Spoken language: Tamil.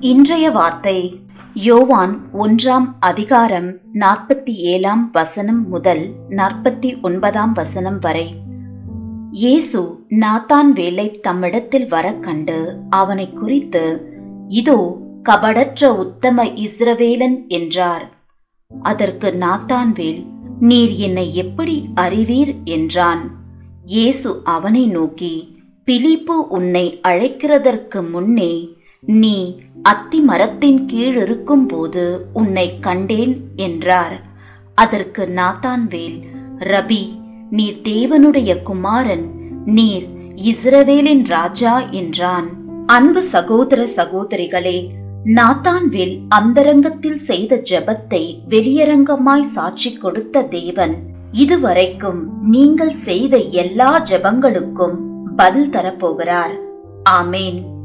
இன்றைய வார்த்தை யோவான் ஒன்றாம் அதிகாரம் நாற்பத்தி ஏழாம் வசனம் முதல் நாற்பத்தி ஒன்பதாம் வசனம் வரை. இயேசு நாத்தான் வேலை தம்மிடத்தில் வர கண்டு அவனை குறித்து இதோ கபடற்ற உத்தம இஸ்ரவேலன் என்றார். அதற்கு நாத்தான்வேல் நீர் என்னை எப்படி அறிவீர்? என்றான். இயேசு அவனை நோக்கி பிலிப்பு உன்னை அழைக்கிறதற்கு முன்னே நீ அத்தி மரத்தின் கீழ் இருக்கும்போது உன்னை கண்டேன் என்றார். அதற்கு நாத்தான்வேல் ரபி நீர் தேவனுடைய குமாரன் நீர் இஸ்ரவேலின் ராஜா என்றான். அன்பு சகோதர சகோதரிகளே நாத்தான்வேல் அந்தரங்கத்தில் செய்த ஜெபத்தை வெளியரங்கமாய் சாட்சி கொடுத்த தேவன். இதுவரைக்கும் நீங்கள் செய்த எல்லா ஜெபங்களுக்கும் பதில் தரப்போகிறார். ஆமேன்.